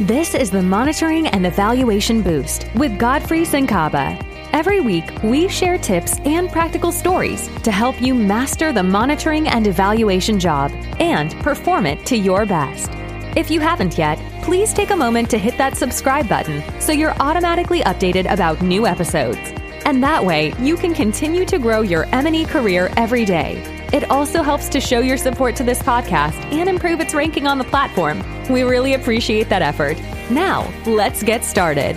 This is the Monitoring and Evaluation Boost with Godfrey Senkaba. Every week, we share tips and practical stories to help you master the monitoring and evaluation job and perform it to your best. If you haven't yet, please take a moment to hit that subscribe button so you're automatically updated about new episodes. And that way, you can continue to grow your M&E career every day. It also helps to show your support to this podcast and improve its ranking on the platform. We really appreciate that effort. Now, let's get started.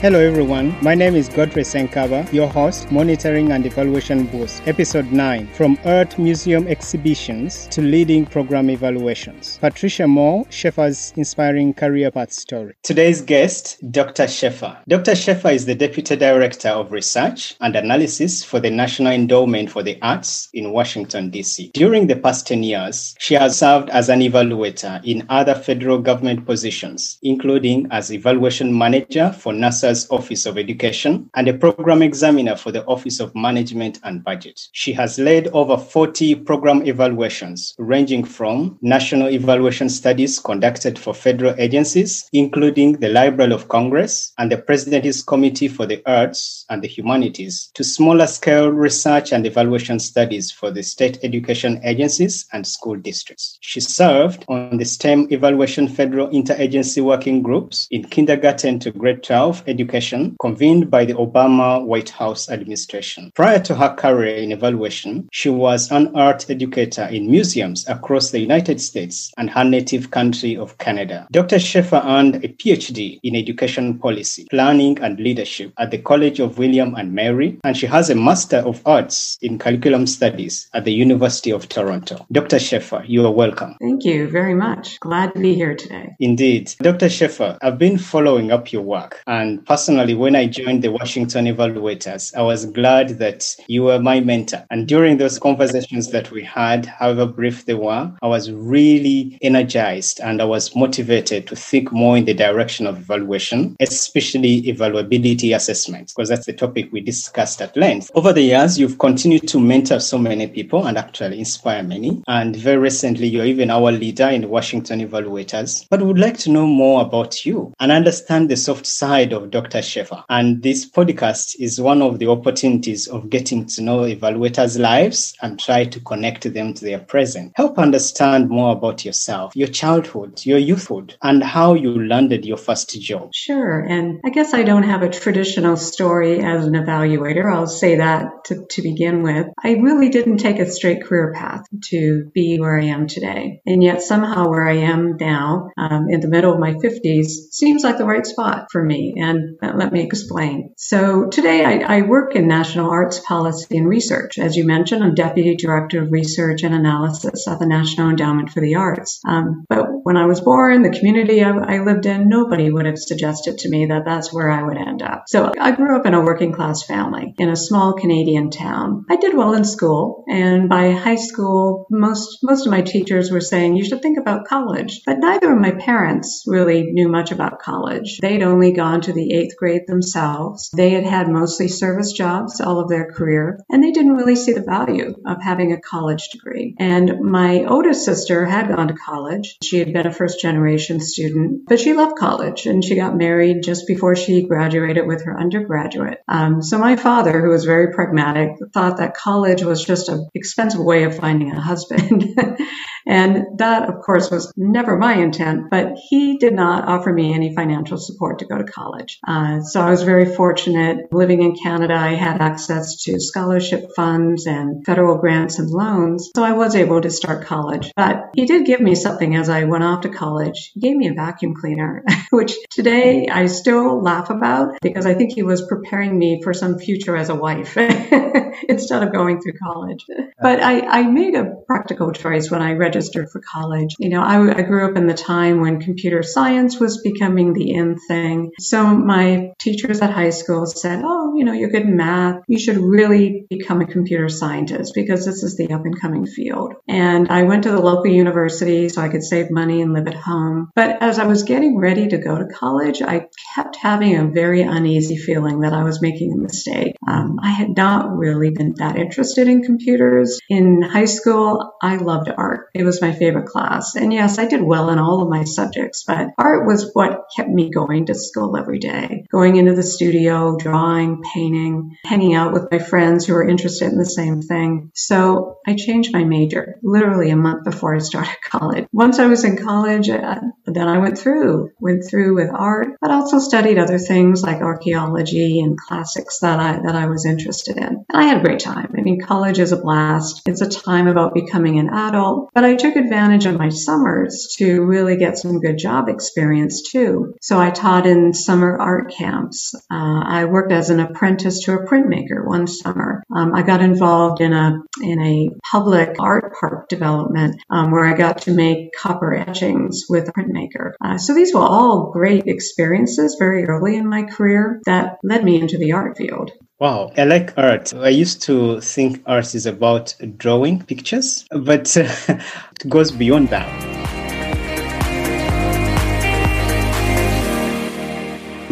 Hello, everyone. My name is Godfrey Senkaba, your host, Monitoring and Evaluation Boost, Episode 9 From Art Museum Exhibitions to Leading Program Evaluations. Patricia Moore, Shaffer's Inspiring Career Path Story. Today's guest, Dr. Shaffer. Dr. Shaffer is the Deputy Director of Research and Analysis for the National Endowment for the Arts in Washington, D.C. During the past 10 years, she has served as an evaluator in other federal government positions, including as Evaluation Manager for NASA's Office of Education and a program examiner for the Office of Management and Budget. She has led over 40 program evaluations, ranging from national evaluation studies conducted for federal agencies, including the Library of Congress and the President's Committee for the Arts and the Humanities, to smaller scale research and evaluation studies for the state education agencies and school districts. She served on the STEM Evaluation Federal Interagency Working Groups in kindergarten to grade 12 education convened by the Obama White House administration. Prior to her career in evaluation, she was an art educator in museums across the United States and her native country of Canada. Dr. Shaffer earned a PhD in education policy, planning, and leadership at the College of William and Mary, and she has a Master of Arts in Curriculum Studies at the University of Toronto. Dr. Shaffer, you are welcome. Thank you very much. Glad to be here today. Indeed. Dr. Shaffer, I've been following up your work, and personally, when I joined the Washington Evaluators, I was glad that you were my mentor. And during those conversations that we had, however brief they were, I was really energized and I was motivated to think more in the direction of evaluation, especially evaluability assessments, because that's the topic we discussed at length. Over the years, you've continued to mentor so many people and actually inspire many. And very recently, you're even our leader in Washington Evaluators. But we would like to know more about you and understand the soft side of Dr. Shaffer. And this podcast is one of the opportunities of getting to know evaluators' lives and try to connect them to their present. Help understand more about yourself, your childhood, your youthhood, and how you landed your first job. Sure. And I guess I don't have a traditional story as an evaluator. I'll say that to, to begin with. I really didn't take a straight career path to be where I am today. And yet somehow where I am now, um, in the middle of my 50s, seems like the right spot for me. And uh, let me explain. So today I, I, work in national arts policy and research. As you mentioned, I'm deputy director of research and analysis at the National Endowment for the Arts. Um, but when I was born, the community I, I lived in, nobody would have suggested to me that that's where I would end up. So I grew up in a working class family in a small Canadian town. I did well in school, and by high school, most most of my teachers were saying you should think about college. But neither of my parents really knew much about college. They'd only gone to the eighth grade themselves. They had had mostly service jobs all of their career, and they didn't really see the value of having a college degree. And my oldest sister had gone to college. She had been a first generation student, but she loved college and she got married just before she graduated with her undergraduate. Um, so my father, who was very pragmatic, thought that college was just an expensive way of finding a husband. and that, of course, was never my intent, but he did not offer me any financial support to go to college. Uh, so I was very fortunate. Living in Canada, I had access to scholarship funds and federal grants and loans. So I was able to start college. But he did give me something as I went off to college. He gave me a vacuum cleaner, which today I still laugh about because I think he was preparing me for some future as a wife instead of going through college. But I, I made a practical choice when I registered for college. You know, I, I grew up in the time when computer science was becoming the in thing. So my teachers at high school said, Oh, you know, you're good in math. You should really become a computer scientist because this is the up and coming field. And I went to the local university so I could save money and live at home. But as I was getting ready to go to college, I kept having a very uneasy feeling that I was making a mistake. Um, I had not really been that interested in computers. In high school, I loved art. It was my favorite class. And yes, I did well in all of my subjects, but art was what kept me going to school every day, going into the studio, drawing, painting, hanging out with my friends who were interested in the same thing. So I changed my major literally a month before I started college. Once I was in college, uh, then I went through, went through with art, but also studied other things like archaeology and classics that I, that I was interested in. And I had a great time. I mean, college is a blast. It's a time about becoming an adult, but I took advantage of my summers to really get some good job experience too. So I taught in summer art camps. Uh, I worked as an apprentice to a printmaker one summer. Um, I got involved in a in a public art park development um, where I got to make copper etchings with a printmaker. Uh, so these were all great experiences very early in my career that led me into the art field. Wow, I like art. I used to think art is about drawing pictures, but it goes beyond that.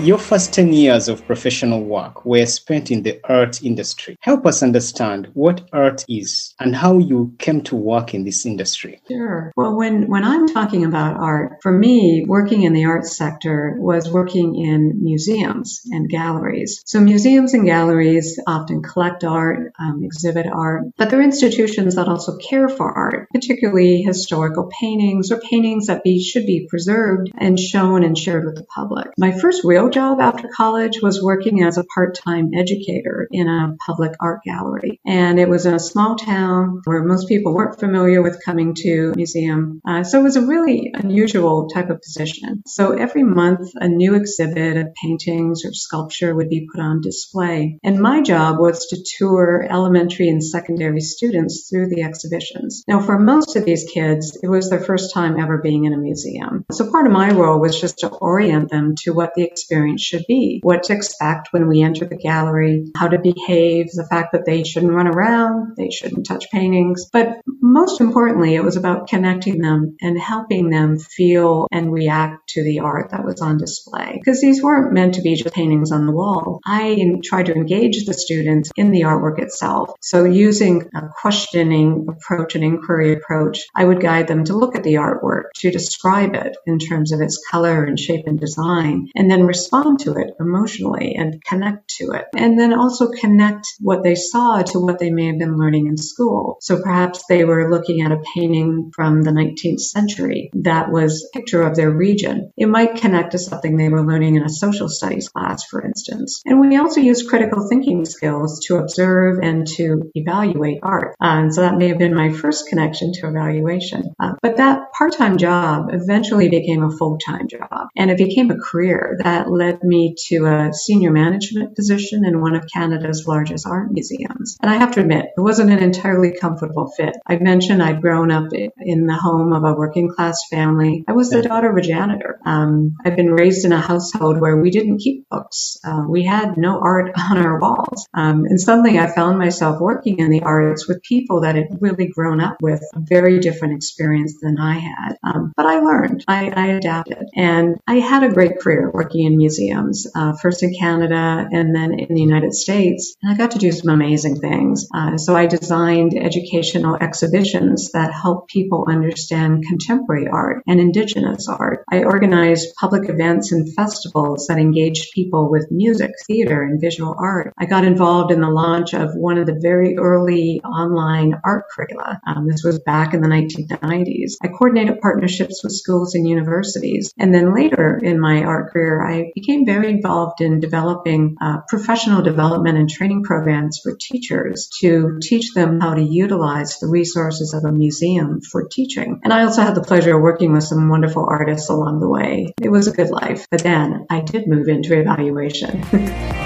Your first 10 years of professional work were spent in the art industry. Help us understand what art is and how you came to work in this industry. Sure. Well, when, when I'm talking about art, for me, working in the arts sector was working in museums and galleries. So museums and galleries often collect art, um, exhibit art, but they're institutions that also care for art, particularly historical paintings or paintings that be, should be preserved and shown and shared with the public. My first real job after college was working as a part-time educator in a public art gallery. And it was in a small town where most people weren't familiar with coming to a museum. Uh, so it was a really unusual type of position. So every month, a new exhibit of paintings or sculpture would be put on display. And my job was to tour elementary and secondary students through the exhibitions. Now, for most of these kids, it was their first time ever being in a museum. So part of my role was just to orient them to what the experience experience should be, what to expect when we enter the gallery, how to behave, the fact that they shouldn't run around, they shouldn't touch paintings. But most importantly, it was about connecting them and helping them feel and react to the art that was on display. Because these weren't meant to be just paintings on the wall. I tried to engage the students in the artwork itself. So using a questioning approach, an inquiry approach, I would guide them to look at the artwork, to describe it in terms of its color and shape and design, and then respond respond to it emotionally and connect to it. And then also connect what they saw to what they may have been learning in school. So perhaps they were looking at a painting from the 19th century that was a picture of their region. It might connect to something they were learning in a social studies class, for instance. And we also use critical thinking skills to observe and to evaluate art. Uh, and so that may have been my first connection to evaluation. Uh, but that part-time job eventually became a full-time job and it became a career that led me to a senior management position in one of Canada's largest art museums. And I have to admit, it wasn't an entirely comfortable fit. I mentioned I'd grown up in the home of a working class family. I was the daughter of a janitor. Um, I'd been raised in a household where we didn't keep books. Uh, we had no art on our walls. Um, and suddenly I found myself working in the arts with people that had really grown up with a very different experience than I had. Um, but I learned, I, I adapted, and I had a great career working in museums, uh, first in Canada and then in the United States. And I got to do some amazing things. Uh, so I designed educational exhibitions that help people understand contemporary art and indigenous art. I organized public events and festivals that engaged people with music, theater, and visual art. I got involved in the launch of one of the very early online art curricula. Um, this was back in the 1990s. I coordinated partnerships with schools and universities. And then later in my art career, I became very involved in developing uh, professional development and training programs for teachers to teach them how to utilize the resources of a museum for teaching. And I also had the pleasure of working with some wonderful artists along the way. It was a good life. But then I did move into evaluation.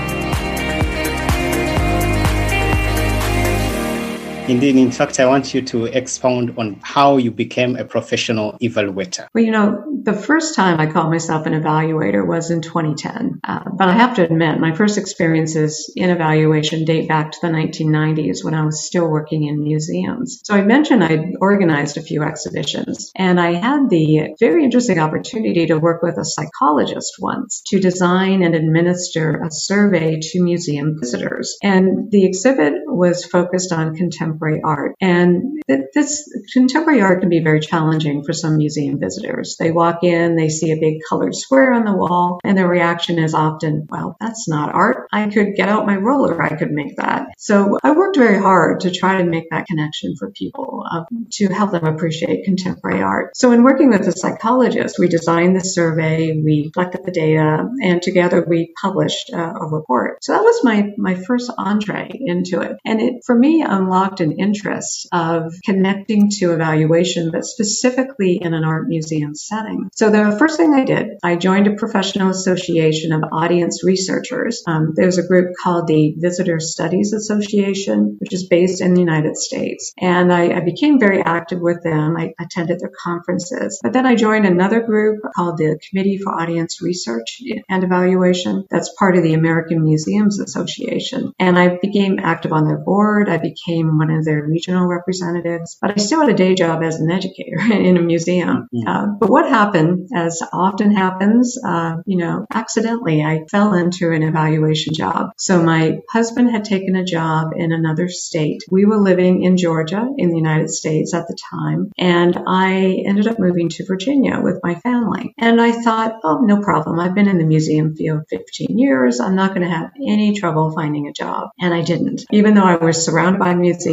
Indeed, in fact, I want you to expound on how you became a professional evaluator. Well, you know, the first time I called myself an evaluator was in 2010. Uh, but I have to admit, my first experiences in evaluation date back to the 1990s when I was still working in museums. So I mentioned I'd organized a few exhibitions, and I had the very interesting opportunity to work with a psychologist once to design and administer a survey to museum visitors. And the exhibit was focused on contemporary art. And this contemporary art can be very challenging for some museum visitors. They walk in, they see a big colored square on the wall, and their reaction is often, well, that's not art. I could get out my roller, I could make that. So I worked very hard to try to make that connection for people, uh, to help them appreciate contemporary art. So in working with a psychologist, we designed the survey, we collected the data, and together we published uh, a report. So that was my, my first entree into it. And it, for me, unlocked an interest of connecting to evaluation, but specifically in an art museum setting. So the first thing I did, I joined a professional association of audience researchers. Um, there's a group called the Visitor Studies Association, which is based in the United States. And I, I became very active with them. I attended their conferences. But then I joined another group called the Committee for Audience Research and Evaluation. That's part of the American Museums Association. And I became active on their board. I became one of their regional representatives. But I still had a day job as an educator in a museum. Mm-hmm. Uh, but what happened, as often happens, uh, you know, accidentally, I fell into an evaluation job. So my husband had taken a job in another state. We were living in Georgia in the United States at the time, and I ended up moving to Virginia with my family. And I thought, oh, no problem. I've been in the museum field 15 years. I'm not going to have any trouble finding a job. And I didn't. Even though I was surrounded by museums,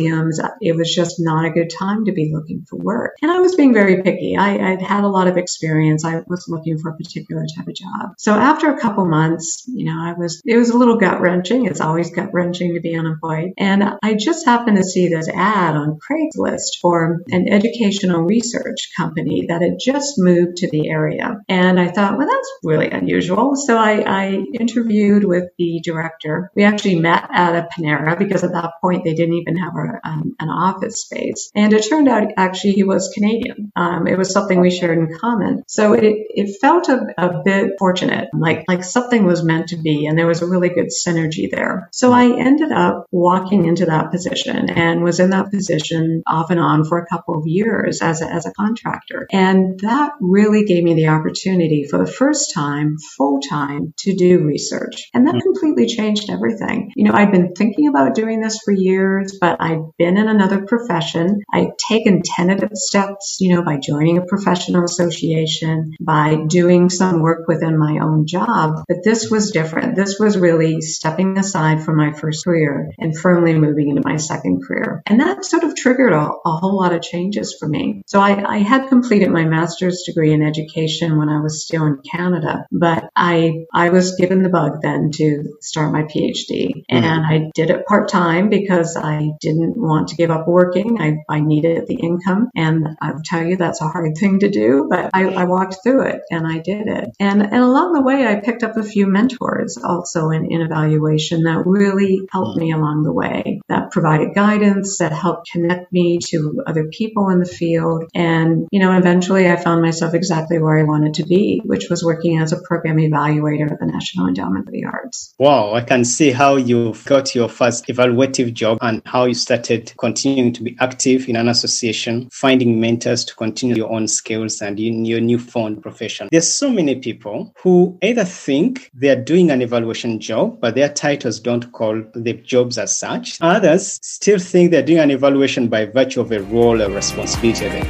it was just not a good time to be looking for work. And I was being very picky. I, would had a lot of experience. I was looking for a particular type of job. So after a couple months, you know, I was, it was a little gut wrenching. It's always gut wrenching to be unemployed. And I just happened to see this ad on Craigslist for an educational research company that had just moved to the area. And I thought, well, that's really unusual. So I, I interviewed with the director. We actually met at a Panera because at that point they didn't even have a, um, an office space. And it turned out actually he was Canadian. Um, it was something we shared in common. So it, it felt a, a bit fortunate, like, like something was meant to be and there was a really good synergy there. So I ended up walking into that position and was in that position off and on for a couple of years as a, as a contractor. And that really gave me the opportunity for the first time, full time, to do research. And that mm. completely changed everything. You know, I'd been thinking about doing this for years, but I'd been in another profession. I'd taken tentative steps, you know, by joining a professional association, by doing some work within my own job. But this was different. This was really stepping aside from my first career and firmly moving into my second career. And that sort of triggered a, a whole lot of changes for me. So I, I had completed my master's degree in education when I was still in Canada, but I, I was given the bug then to start my PhD mm-hmm. and I did it part time because I didn't want to give up working. I, I needed the income and I'll tell you that's a hard thing to do, but I, I walked through it and I did it. And, and along the way, I picked up a few mentors also in, in evaluation that really helped me along the way, that provided guidance, that helped connect me to other people in the field. And, you know, eventually I found myself exactly where I wanted to be, which was working as a program evaluator at the National Endowment for the Arts. Wow, I can see how you got your first evaluative job and how you started continuing to be active in an association, finding mentors to continue your own skills and in your newfound profession. There's so many people who either think they're doing an evaluation job, but their titles don't call the jobs as such. Others still think they're doing an evaluation by virtue of a role or responsibility.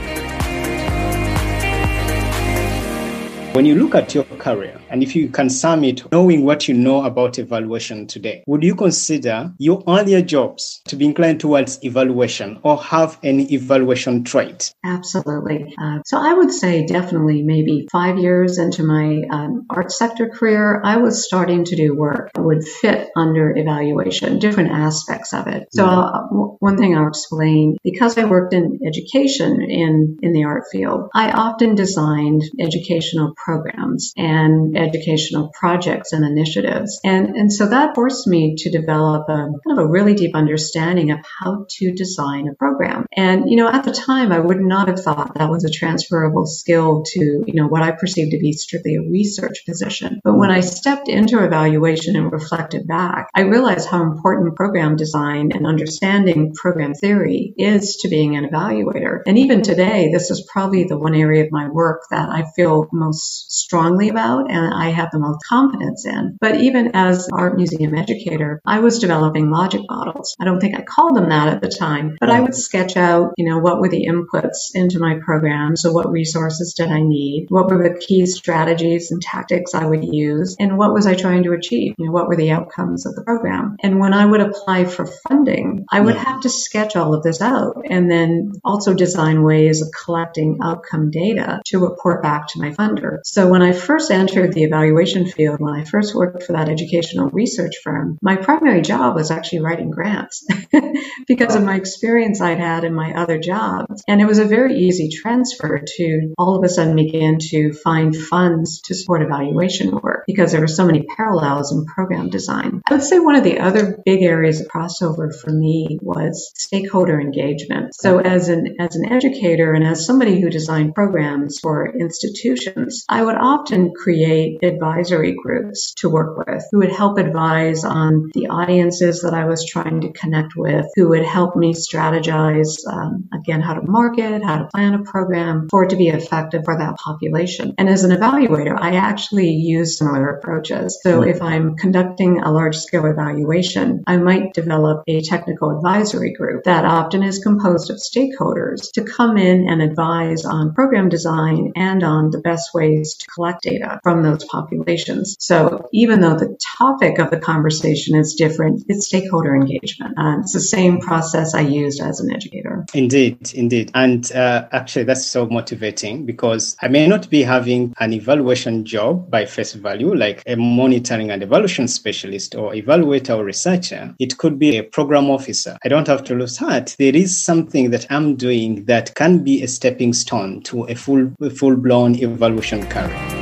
When you look at your career, and if you can sum it, knowing what you know about evaluation today, would you consider your earlier jobs to be inclined towards evaluation or have any evaluation trait? Absolutely. Uh, so I would say definitely maybe five years into my um, art sector career, I was starting to do work that would fit under evaluation, different aspects of it. So mm-hmm. uh, one thing I'll explain, because I worked in education in, in the art field, I often designed educational programs and educational projects and initiatives. And, and so that forced me to develop a kind of a really deep understanding of how to design a program. And, you know, at the time, I would not have thought that was a transferable skill to, you know, what I perceived to be strictly a research position. But when I stepped into evaluation and reflected back, I realized how important program design and understanding program theory is to being an evaluator. And even today, this is probably the one area of my work that I feel most strongly about and I have the most confidence in. But even as art museum educator, I was developing logic models. I don't think I called them that at the time, but I would sketch out, you know, what were the inputs into my program? So what resources did I need? What were the key strategies and tactics I would use? And what was I trying to achieve? You know, what were the outcomes of the program? And when I would apply for funding, I would have to sketch all of this out and then also design ways of collecting outcome data to report back to my funder. So when I first entered the evaluation field, when I first worked for that educational research firm, my primary job was actually writing grants because of my experience I'd had in my other jobs. And it was a very easy transfer to all of a sudden begin to find funds to support evaluation work because there were so many parallels in program design. I would say one of the other big areas of crossover for me was stakeholder engagement. So as an as an educator and as somebody who designed programs for institutions, I would often create advisory groups to work with who would help advise on the audiences that I was trying to connect with, who would help me strategize um, again how to market, how to plan a program for it to be effective for that population. And as an evaluator, I actually use similar approaches. So if I'm conducting a large scale evaluation, I might develop a technical advisory group that often is composed of stakeholders to come in and advise on program design and on the best ways to collect data from those populations. So even though the topic of the conversation is different, it's stakeholder engagement. It's the same process I used as an educator. Indeed, indeed. And uh, actually, that's so motivating because I may not be having an evaluation job by face value, like a monitoring and evaluation specialist or evaluator or researcher. It could be a program officer. I don't have to lose heart. There is something that I'm doing that can be a stepping stone to a full, full blown evaluation career.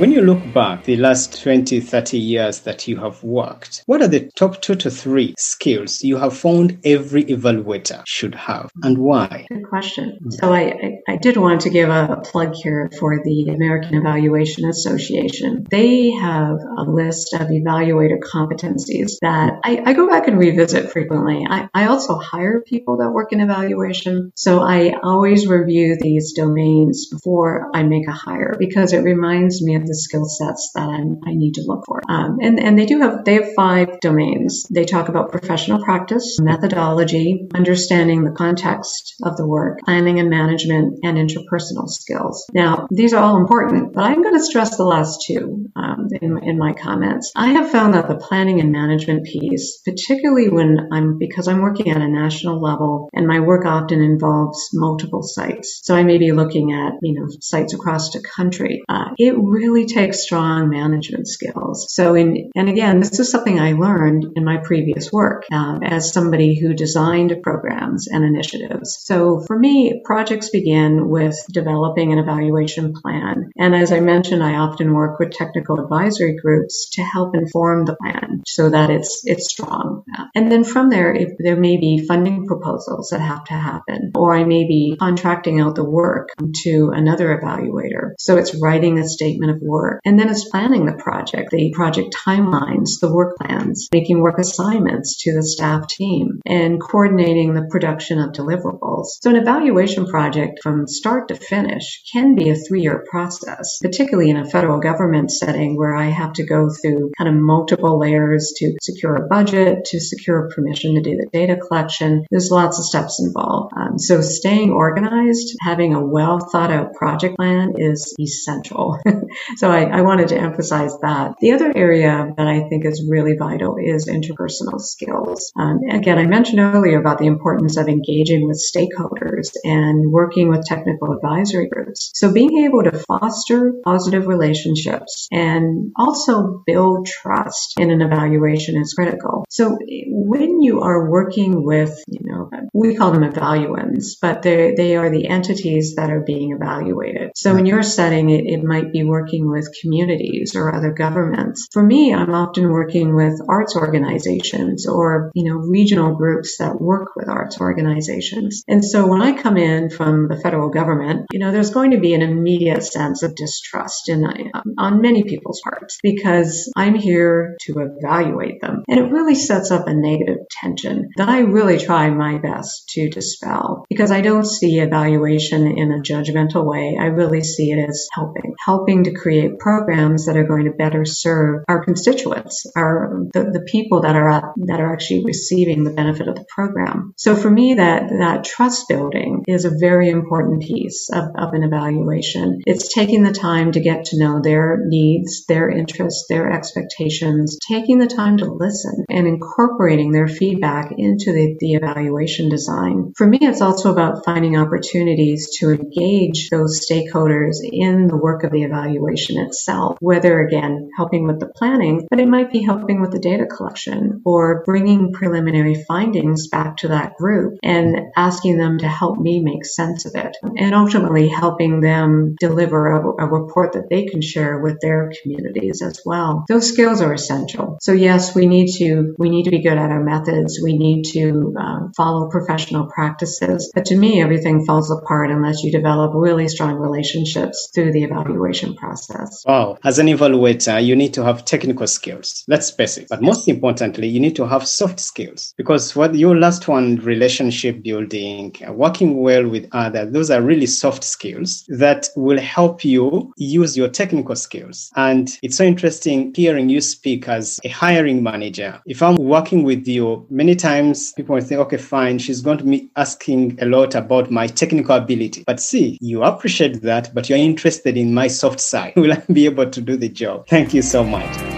When you look back the last 20, 30 years that you have worked, what are the top two to three skills you have found every evaluator should have and why? Good question. Mm. So I, I, did want to give a, a plug here for the American Evaluation Association. They have a list of evaluator competencies that I, I go back and revisit frequently. I, I also hire people that work in evaluation. So I always review these domains before I make a hire because it reminds me of the skill sets that I'm, i need to look for. Um, and, and they do have, they have five domains. They talk about professional practice, methodology, understanding the context of the work, planning and management, and interpersonal skills. Now, these are all important, but I'm going to stress the last two um, in, in my comments. I have found that the planning and management piece, particularly when I'm, because I'm working at a national level and my work often involves multiple sites. So I may be looking at, you know, sites across the country. Uh, it really really takes strong management skills. So in, and again, this is something I learned in my previous work um, as somebody who designed programs and initiatives. So for me, projects begin with developing an evaluation plan. And as I mentioned, I often work with technical advisory groups to help inform the plan so that it's, it's strong. And then from there, if there may be funding proposals that have to happen, or I may be contracting out the work to another evaluator. So it's writing a statement of work. And then it's planning the project, the project timelines, the work plans, making work assignments to the staff team, and coordinating the production of deliverables. So an evaluation project from start to finish can be a three year process, particularly in a federal government setting where I have to go through kind of multiple layers to secure a budget, to secure permission to do the data collection. There's lots of steps involved. Um, so staying organized, having a well thought out project plan is essential. So I, I, wanted to emphasize that. The other area that I think is really vital is interpersonal skills. Um, again, I mentioned earlier about the importance of engaging with stakeholders and working with technical advisory groups. So being able to foster positive relationships and also build trust in an evaluation is critical. So when you are working with, you know, we call them evaluands, but they are the entities that are being evaluated. So in your setting, it, it might be working working with communities or other governments. For me, I'm often working with arts organizations or, you know, regional groups that work with arts organizations. And so when I come in from the federal government, you know, there's going to be an immediate sense of distrust in, um, on many people's parts because I'm here to evaluate them. And it really sets up a negative tension that I really try my best to dispel because I don't see evaluation in a judgmental way. I really see it as helping, helping to create programs that are going to better serve our constituents, our the, the people that are at, that are actually receiving the benefit of the program. So for me, that that trust building is a very important piece of, of an evaluation. It's taking the time to get to know their needs, their interests, their expectations, taking the time to listen and incorporating their feedback into the, the evaluation design. For me, it's also about finding opportunities to engage those stakeholders in the work of the evaluation itself, whether again, helping with the planning, but it might be helping with the data collection or bringing preliminary findings back to that group and asking them to help me make sense of it and ultimately helping them deliver a, a report that they can share with their communities as well. Those skills are essential. So yes, we need to, we need to be good at our methods. We need to uh, follow professional practices. But to me, everything falls apart unless you develop really strong relationships through the evaluation process. Wow. As an evaluator, you need to have technical skills. That's basic. But most importantly, you need to have soft skills because what your last one, relationship building, working well with others, those are really soft skills that will help you use your technical skills. And it's so interesting hearing you speak as a hiring manager. If I'm working with you, many times people will think, okay, fine, she's going to be asking a lot about my technical ability. But see, you appreciate that, but you're interested in my soft side. Will I be able to do the job? Thank you so much.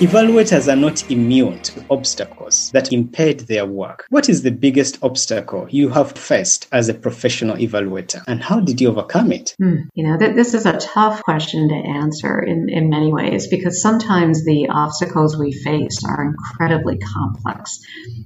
Evaluators are not immune to obstacles that impede their work. What is the biggest obstacle you have faced as a professional evaluator, and how did you overcome it? Hmm. You know, th- this is a tough question to answer in, in many ways because sometimes the obstacles we face are incredibly complex.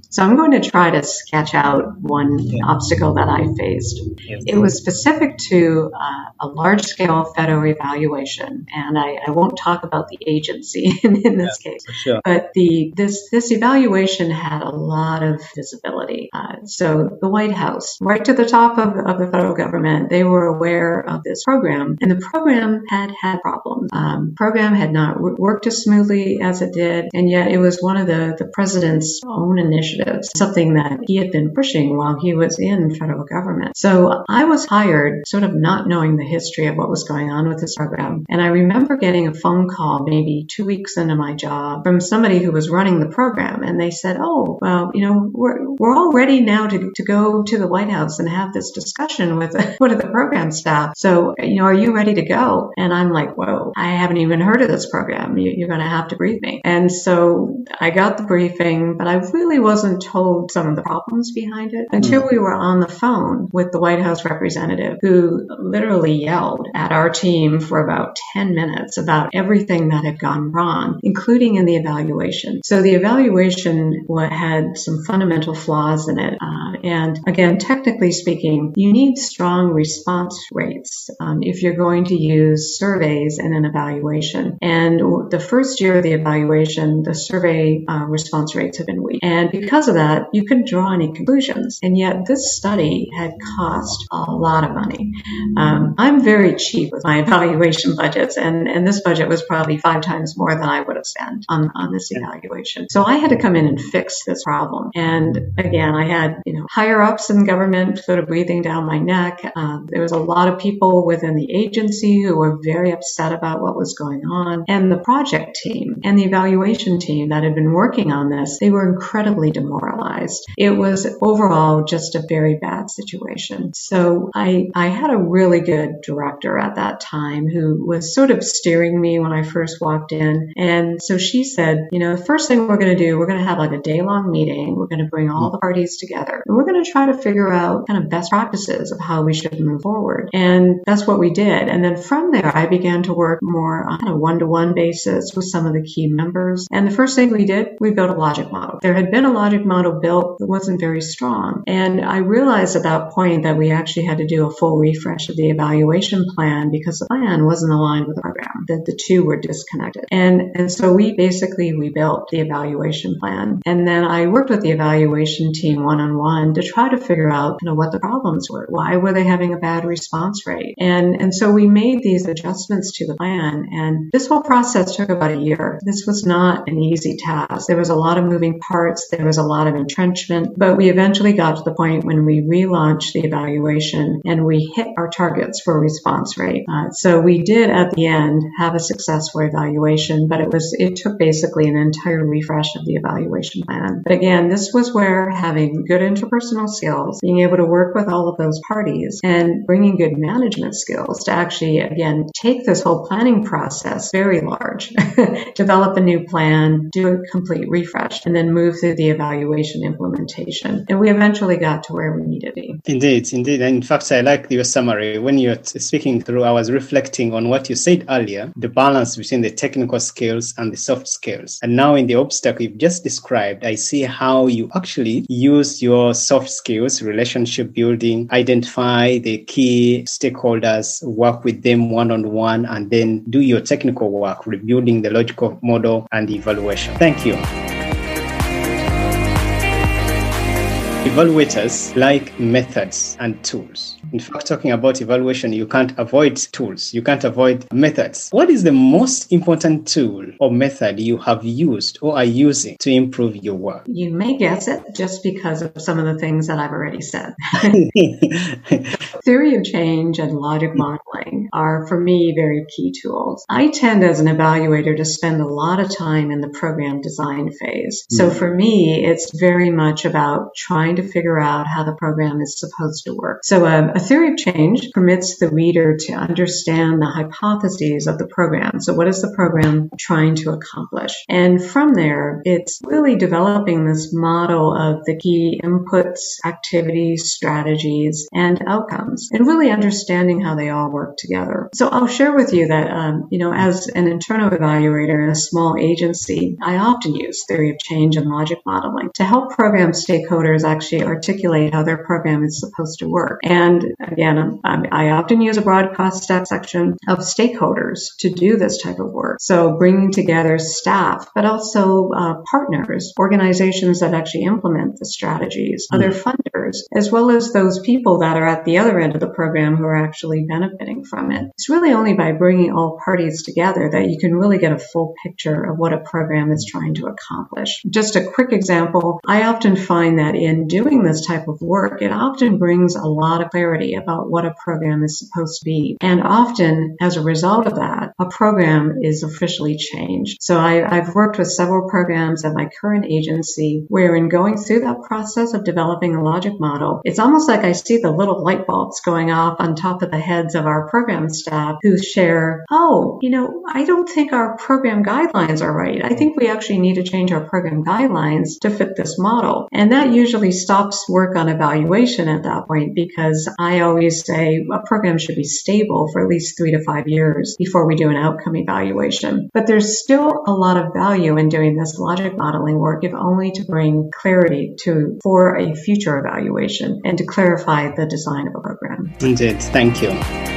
So I'm going to try to sketch out one yeah. obstacle that I faced. Yes. It was specific to uh, a large scale federal evaluation, and I, I, won't talk about the agency in, in this case. Sure. But the this this evaluation had a lot of visibility. Uh, so the White House, right to the top of, of the federal government, they were aware of this program, and the program had had problems. Um, program had not worked as smoothly as it did, and yet it was one of the the president's own initiatives, something that he had been pushing while he was in federal government. So I was hired, sort of not knowing the history of what was going on with this program, and I remember getting a phone call maybe two weeks into my job uh, from somebody who was running the program, and they said, "Oh, well, you know, we're we're all ready now to to go to the White House and have this discussion with one of the program staff. So, you know, are you ready to go?" And I'm like, "Whoa, I haven't even heard of this program. You, you're going to have to brief me." And so I got the briefing, but I really wasn't told some of the problems behind it until mm. we were on the phone with the White House representative, who literally yelled at our team for about 10 minutes about everything that had gone wrong, including in the evaluation. So the evaluation had some fundamental flaws in it. Uh, and again, technically speaking, you need strong response rates um, if you're going to use surveys in an evaluation. And the first year of the evaluation, the survey uh, response rates have been weak. And because of that, you couldn't draw any conclusions. And yet this study had cost a lot of money. Um, I'm very cheap with my evaluation budgets, and, and this budget was probably five times more than I would have spent on, on this evaluation. So I had to come in and fix this problem. And again, I had, you know, higher ups in government sort of breathing down my neck. Um, there was a lot of people within the agency who were very upset about what was going on. And the project team and the evaluation team that had been working on this, they were incredibly demoralized. It was overall just a very bad situation. So I, I had a really good director at that time who was sort of steering me when I first walked in. And so she said, you know, the first thing we're going to do, we're going to have like a day long meeting. We're going to bring all the parties together and we're going to try to figure out kind of best practices of how we should move forward. And that's what we did. And then from there, I began to work more on a one to one basis with some of the key members. And the first thing we did, we built a logic model. There had been a logic model built that wasn't very strong. And I realized at that point that we actually had to do a full refresh of the evaluation plan because the plan wasn't aligned with the program, that the two were disconnected. And, and so we basically rebuilt the evaluation plan. And then I worked with the evaluation team one on one to try to figure out, you know, what the problems were. Why were they having a bad response rate? And, and so we made these adjustments to the plan. And this whole process took about a year. This was not an easy task. There was a lot of moving parts. There was a lot of entrenchment, but we eventually got to the point when we relaunched the evaluation and we hit our targets for response rate. Uh, so we did at the end have a successful evaluation, but it was, it took basically an entire refresh of the evaluation plan. But again, this was where having good interpersonal skills, being able to work with all of those parties and bringing good management skills to actually, again, take this whole planning process very large, develop a new plan, do a complete refresh, and then move through the evaluation implementation. And we eventually got to where we needed to be. Indeed, indeed. And in fact, I like your summary. When you're speaking through, I was reflecting on what you said earlier, the balance between the technical skills and the soft skills. And now in the obstacle you've just described, I see how you actually use your soft skills, relationship building, identify the key stakeholders, work with them one on one, and then do your technical work, rebuilding the logical model and evaluation. Thank you. Evaluators like methods and tools. In fact, talking about evaluation, you can't avoid tools, you can't avoid methods. What is the most important tool or method you have used or are using to improve your work? You may guess it just because of some of the things that I've already said. Theory of change and logic modeling are, for me, very key tools. I tend, as an evaluator, to spend a lot of time in the program design phase. So hmm. for me, it's very much about trying trying to figure out how the program is supposed to work. So um, a theory of change permits the reader to understand the hypotheses of the program. So what is the program trying to accomplish? And from there, it's really developing this model of the key inputs, activities, strategies, and outcomes, and really understanding how they all work together. So I'll share with you that, um, you know, as an internal evaluator in a small agency, I often use theory of change and logic modeling to help program stakeholders actually articulate how their program is supposed to work. And again, I often use a broad cross section of stakeholders to do this type of work. So bringing together staff, but also uh, partners, organizations that actually implement the strategies, mm. other funders, as well as those people that are at the other end of the program who are actually benefiting from it. It's really only by bringing all parties together that you can really get a full picture of what a program is trying to accomplish. Just a quick example, I often find that in doing this type of work, it often brings a lot of clarity about what a program is supposed to be. And often, as a result of that, a program is officially changed. So I, have worked with several programs at my current agency where in going through that process of developing a logic model, it's almost like I see the little light bulbs going off on top of the heads of our program staff who share, oh, you know, I don't think our program guidelines are right. I think we actually need to change our program guidelines to fit this model. And that usually stops work on evaluation at that point because I always say a program should be stable for at least three to five years before we do an outcome evaluation. But there's still a lot of value in doing this logic modeling work, if only to bring clarity to for a future evaluation and to clarify the design of a program. Indeed. Thank you.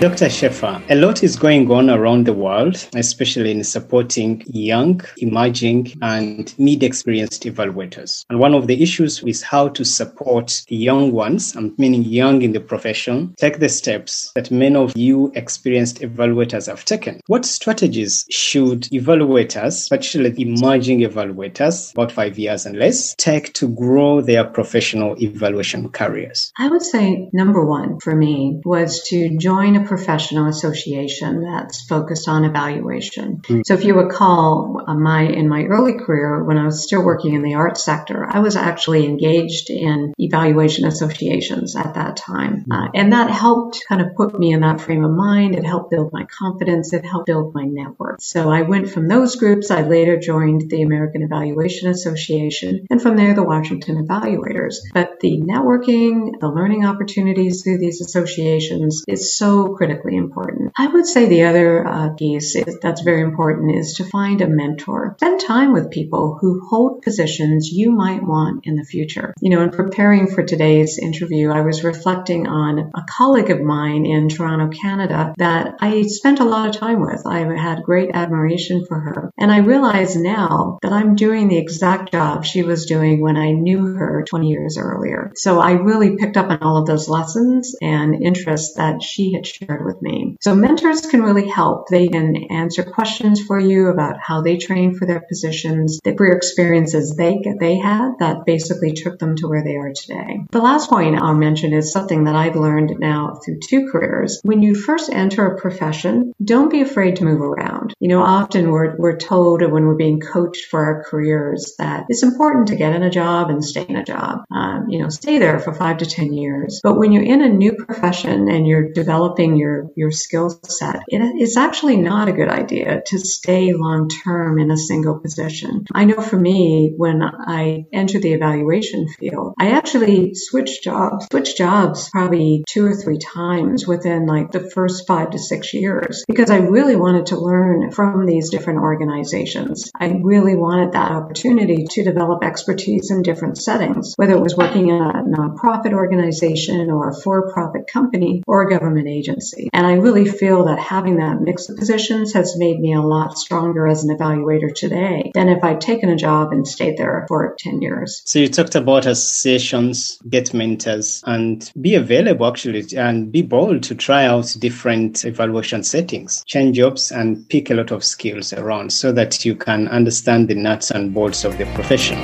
Dr. Shaffer, a lot is going on around the world, especially in supporting young, emerging, and mid experienced evaluators. And one of the issues is how to support the young ones, I'm meaning young in the profession, take the steps that many of you experienced evaluators have taken. What strategies should evaluators, particularly emerging evaluators, about five years and less, take to grow their professional evaluation careers? I would say number one for me was to join a professional association that's focused on evaluation. Mm. So if you recall, uh, my in my early career when I was still working in the arts sector, I was actually engaged in evaluation associations at that time, mm. uh, and that helped kind of put me in that frame of mind. It helped build my confidence. It helped build my network. So I went from those groups. I later joined the American Evaluation Association, and from there the Washington Evaluators. But the networking, the learning opportunities through these associations is so critically important. I would say the other uh, piece is, that's very important is to find a mentor. Spend time with people who hold positions you might want in the future. You know, in preparing for today's interview, I was reflecting on a colleague of mine in Toronto, Canada that I spent a lot of time with. I had great admiration for her. And I realize now that I'm doing the exact job she was doing when I knew her 20 years earlier. So I really picked up on all of those lessons and interests that she had shared with me. So mentors can really help. They can answer questions for you about how they train for their positions, the career experiences they they had that basically took them to where they are today. The last point I'll mention is something that I've learned now through two careers. When you first enter a profession, don't be afraid to move around. You know, often we're, we're told when we're being coached for our careers that it's important to get in a job and stay in a job. Um, you know, stay there for five to 10 years. But when you're in a new profession and you're developing your, your skill set, it, it's actually not a good idea to stay long term in a single position. I know for me, when I entered the evaluation field, I actually switched jobs, switched jobs probably two or three times within like the first five to six years because I really wanted to learn from these different organizations. I really wanted that opportunity to develop expertise in different settings, whether it was working in a nonprofit organization or a for-profit company or a government agency. And I really feel that having that mix of positions has made me a lot stronger as an evaluator today than if I'd taken a job and stayed there for 10 years. So you talked about associations, get mentors, and be available actually and be bold to try out different evaluation settings, change jobs, and pick a lot of skills around so that you can understand the nuts and bolts of the profession.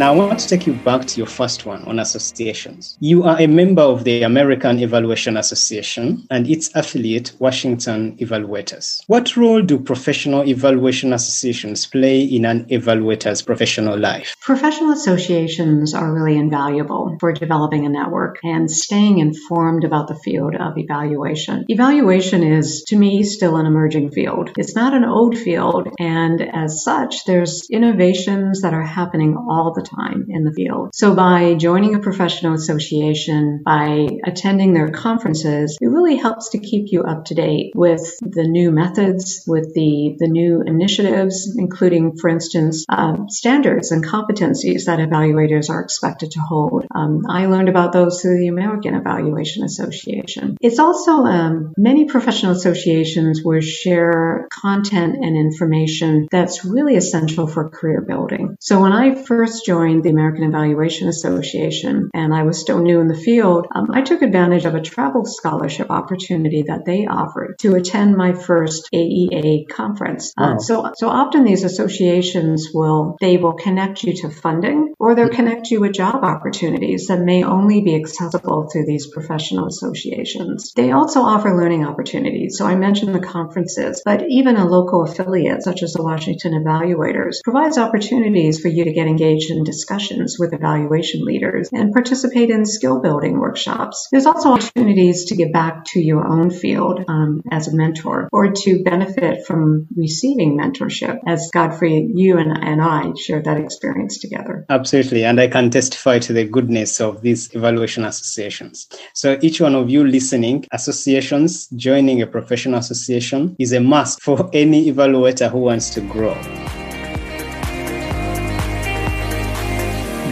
Now, I want to take you back to your first one on associations. You are a member of the American Evaluation Association and its affiliate, Washington Evaluators. What role do professional evaluation associations play in an evaluator's professional life? Professional associations are really invaluable for developing a network and staying informed about the field of evaluation. Evaluation is, to me, still an emerging field. It's not an old field, and as such, there's innovations that are happening all the time in the field. So by joining a professional association, by attending their conferences, it really helps to keep you up to date with the new methods, with the, the new initiatives, including, for instance, uh, standards and competencies that evaluators are expected to hold. Um, I learned about those through the American Evaluation Association. It's also um, many professional associations will share content and information that's really essential for career building. So when I first joined the American Evaluation Association and I was still new in the field, um, I took advantage of a travel scholarship opportunity that they offered to attend my first AEA conference. Uh, wow. Uh, so, so often these associations will, they will connect you to funding or they'll connect you with job opportunities that may only be accessible through these professional associations. They also offer learning opportunities. So I mentioned the conferences, but even a local affiliate such as the Washington Evaluators provides opportunities for you to get engaged in discussions with evaluation leaders and participate in skill building workshops. There's also opportunities to give back to your own field um, as a mentor or to benefit from receiving mentorship as Godfrey, you and, and I shared that experience together. Absolutely. And I can testify to the goodness of these evaluation associations. So each one of you listening, associations, joining a professional association is a must for any evaluator who wants to grow.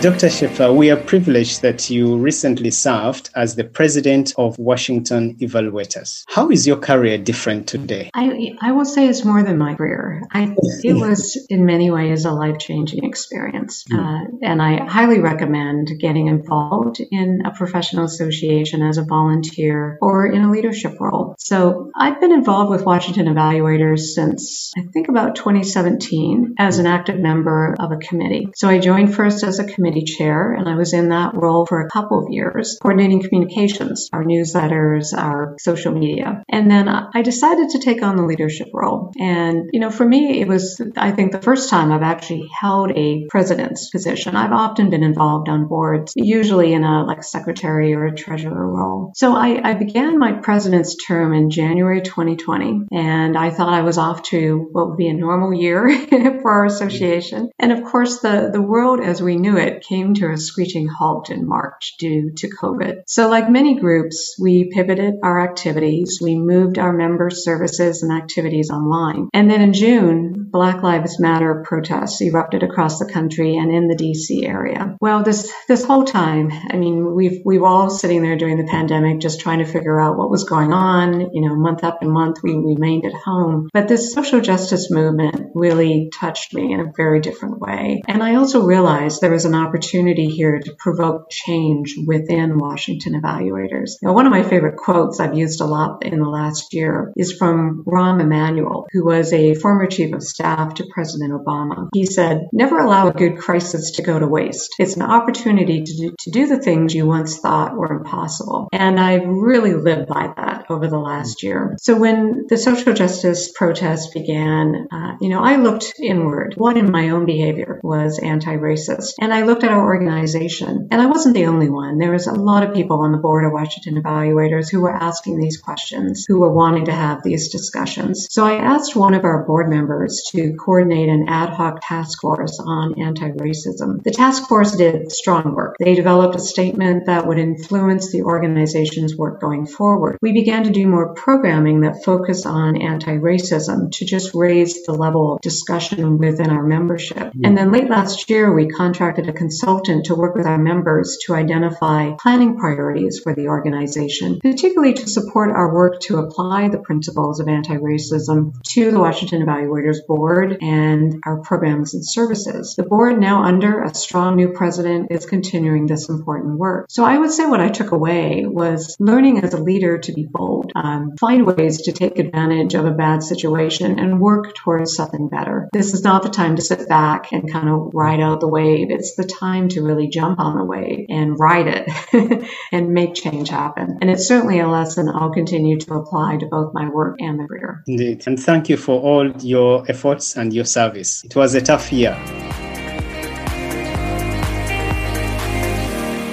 Dr. Shaffer, we are privileged that you recently served as the president of Washington Evaluators. How is your career different today? I, I will say it's more than my career. I, it was in many ways a life changing experience. Mm. Uh, and I highly recommend getting involved in a professional association as a volunteer or in a leadership role. So I've been involved with Washington Evaluators since I think about 2017 as an active member of a committee. So I joined first as a committee committee chair, and I was in that role for a couple of years, coordinating communications, our newsletters, our social media. And then I decided to take on the leadership role. And, you know, for me, it was, I think, the first time I've actually held a president's position. I've often been involved on boards, usually in a like secretary or a treasurer role. So I, I began my president's term in January 2020, and I thought I was off to what would be a normal year for our association. And of course, the, the world as we knew it came to a screeching halt in March due to COVID. So, like many groups, we pivoted our activities. We moved our member services and activities online. And then in June, Black Lives Matter protests erupted across the country and in the DC area. Well, this this whole time, I mean, we've we were all sitting there during the pandemic just trying to figure out what was going on. You know, month after month, we remained at home. But this social justice movement really touched me in a very different way. And I also realized there was an opportunity here to provoke change within Washington evaluators. Now, one of my favorite quotes I've used a lot in the last year is from Rahm Emanuel, who was a former chief of staff to President Obama. He said, Never allow a good crisis to go to waste. It's an opportunity to do, to do the things you once thought were impossible. And I've really lived by that over the last year. So when the social justice protests began, uh, you know, I looked inward. One in my own behavior was anti-racist. And I looked at our organization and I wasn't the only one. There was a lot of people on the board of Washington Evaluators who were asking these questions, who were wanting to have these discussions. So I asked one of our board members to coordinate an ad hoc task force on anti-racism. The task force did strong work. They developed a statement that would influence the organization's work going forward. We began to do more programming that focused on anti-racism to just raise the level of discussion within our membership. Hmm. And then late last year, we contracted a consultant to work with our members to identify planning priorities for the organization, particularly to support our work to apply the principles of anti-racism to the Washington Evaluators Board and our programs and services. The board now under a strong new president is continuing this important work. So I would say what I took away was learning as a leader to be bold, um, find ways to take advantage of a bad situation and work towards something better. This is not the time to sit back and kind of ride out the wave. It's the time to really jump on the wave and ride it and make change happen. And it's certainly a lesson I'll continue to apply to both my work and the career. Indeed. And thank you for all your efforts and your service. It was a tough year.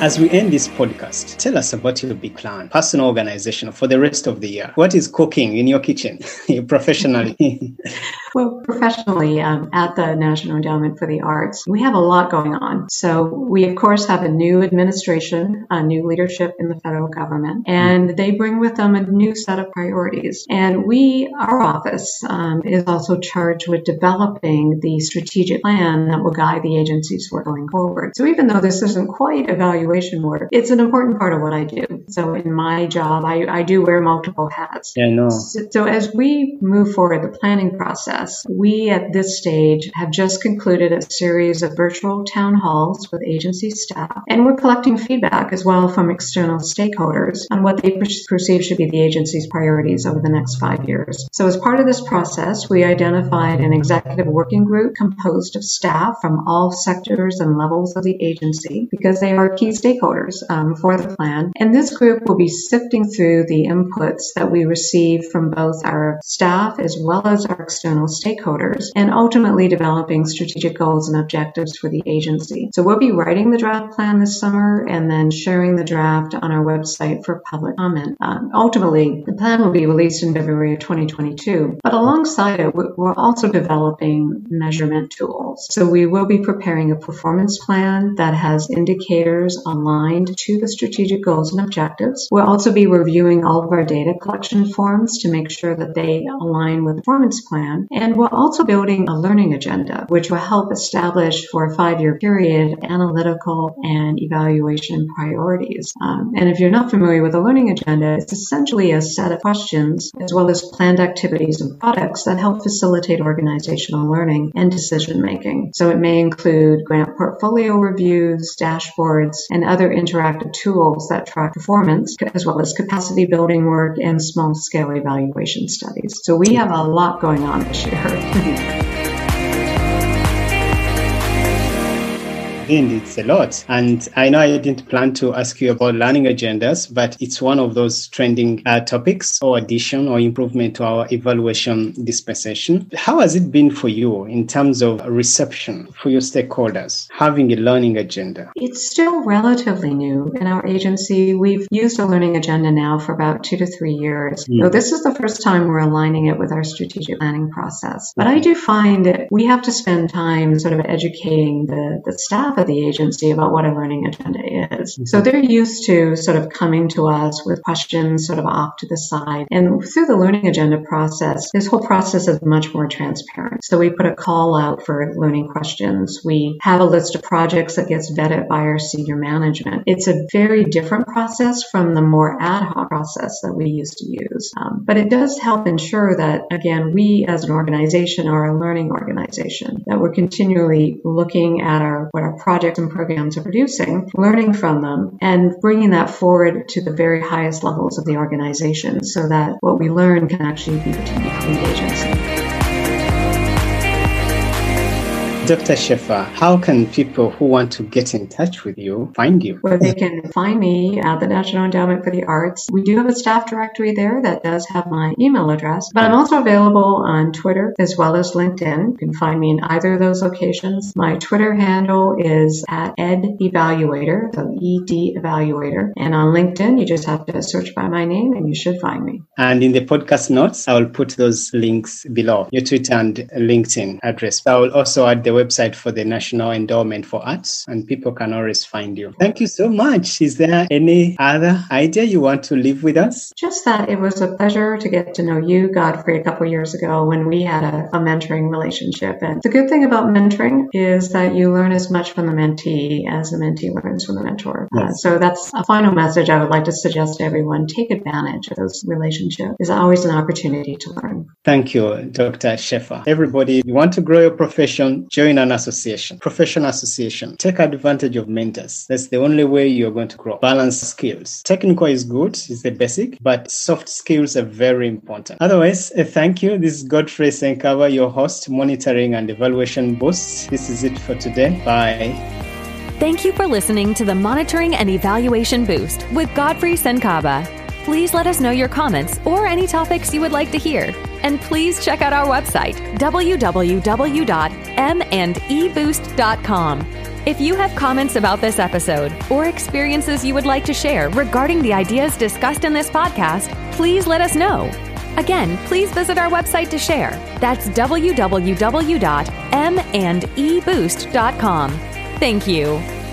As we end this podcast, tell us about your big plan, personal organization for the rest of the year. What is cooking in your kitchen professionally? well, professionally, um, at the National Endowment for the Arts, we have a lot going on. So, we of course have a new administration, a new leadership in the federal government, and they bring with them a new set of priorities. And we, our office, um, is also charged with developing the strategic plan that will guide the agencies for going forward. So, even though this isn't quite evaluation, evaluation work. It's an important part of what I do. So in my job, I, I do wear multiple hats. Yeah, no. So, so as we move forward the planning process, we at this stage have just concluded a series of virtual town halls with agency staff, and we're collecting feedback as well from external stakeholders on what they perceive should be the agency's priorities over the next five years. So as part of this process, we identified an executive working group composed of staff from all sectors and levels of the agency because they are key stakeholders um, for the plan. And this group will be sifting through the inputs that we receive from both our staff as well as our external stakeholders and ultimately developing strategic goals and objectives for the agency. So we'll be writing the draft plan this summer and then sharing the draft on our website for public comment. Um, ultimately, the plan will be released in February of 2022. But alongside it, we're also developing measurement tools. So we will be preparing a performance plan that has indicators aligned to the strategic goals and objectives. We'll also be reviewing all of our data collection forms to make sure that they align with the performance plan. And we're also building a learning agenda, which will help establish for a five year period analytical and evaluation priorities. Um, and if you're not familiar with a learning agenda, it's essentially a set of questions as well as planned activities and products that help facilitate organizational learning and decision making. So it may include grant portfolio reviews, dashboards, and other interactive tools that track performance, as well as capacity building work and small scale evaluation studies. So we have a lot going on this year. Indeed, it's a lot. And I know I didn't plan to ask you about learning agendas, but it's one of those trending uh, topics or addition or improvement to our evaluation dispensation. How has it been for you in terms of reception for your stakeholders, having a learning agenda? It's still relatively new in our agency. We've used a learning agenda now for about two to three years. Mm. So this is the first time we're aligning it with our strategic planning process. But I do find that we have to spend time sort of educating the, the staff staff at the agency about what a learning agenda is. Mm-hmm. So they're used to sort of coming to us with questions sort of off to the side. And through the learning agenda process, this whole process is much more transparent. So we put a call out for learning questions. We have a list of projects that gets vetted by our senior management. It's a very different process from the more ad hoc process that we used to use. Um, but it does help ensure that, again, we as an organization are a learning organization, that we're continually looking at our what our projects and programs are producing, learning from them, and bringing that forward to the very highest levels of the organization so that what we learn can actually be continued from the agency. Dr. Shaffer, how can people who want to get in touch with you find you? Well, they can find me at the National Endowment for the Arts. We do have a staff directory there that does have my email address, but I'm also available on Twitter as well as LinkedIn. You can find me in either of those locations. My Twitter handle is at Ed Evaluator, so ED Evaluator. And on LinkedIn, you just have to search by my name and you should find me. And in the podcast notes, I will put those links below your Twitter and LinkedIn address. I will also add the website for the National Endowment for Arts, and people can always find you. Thank you so much. Is there any other idea you want to leave with us? Just that it was a pleasure to get to know you, Godfrey, a couple years ago when we had a, a mentoring relationship. And the good thing about mentoring is that you learn as much from the mentee as the mentee learns from the mentor. Uh, yes. Uh, so that's a final message I would like to suggest to everyone. Take advantage of those relationships. It's always an opportunity to learn. Thank you, Dr. Shaffer. Everybody, you want to grow your profession, join an association, professional association. Take advantage of mentors. That's the only way you're going to grow. Balance skills. Technical is good, is the basic, but soft skills are very important. Otherwise, thank you. This is Godfrey Senkaba, your host, monitoring and evaluation boost. This is it for today. Bye. Thank you for listening to the Monitoring and Evaluation Boost with Godfrey Senkaba please let us know your comments or any topics you would like to hear. And please check out our website, www.mandeboost.com. If you have comments about this episode or experiences you would like to share regarding the ideas discussed in this podcast, please let us know. Again, please visit our website to share. That's www.mandeboost.com. Thank you.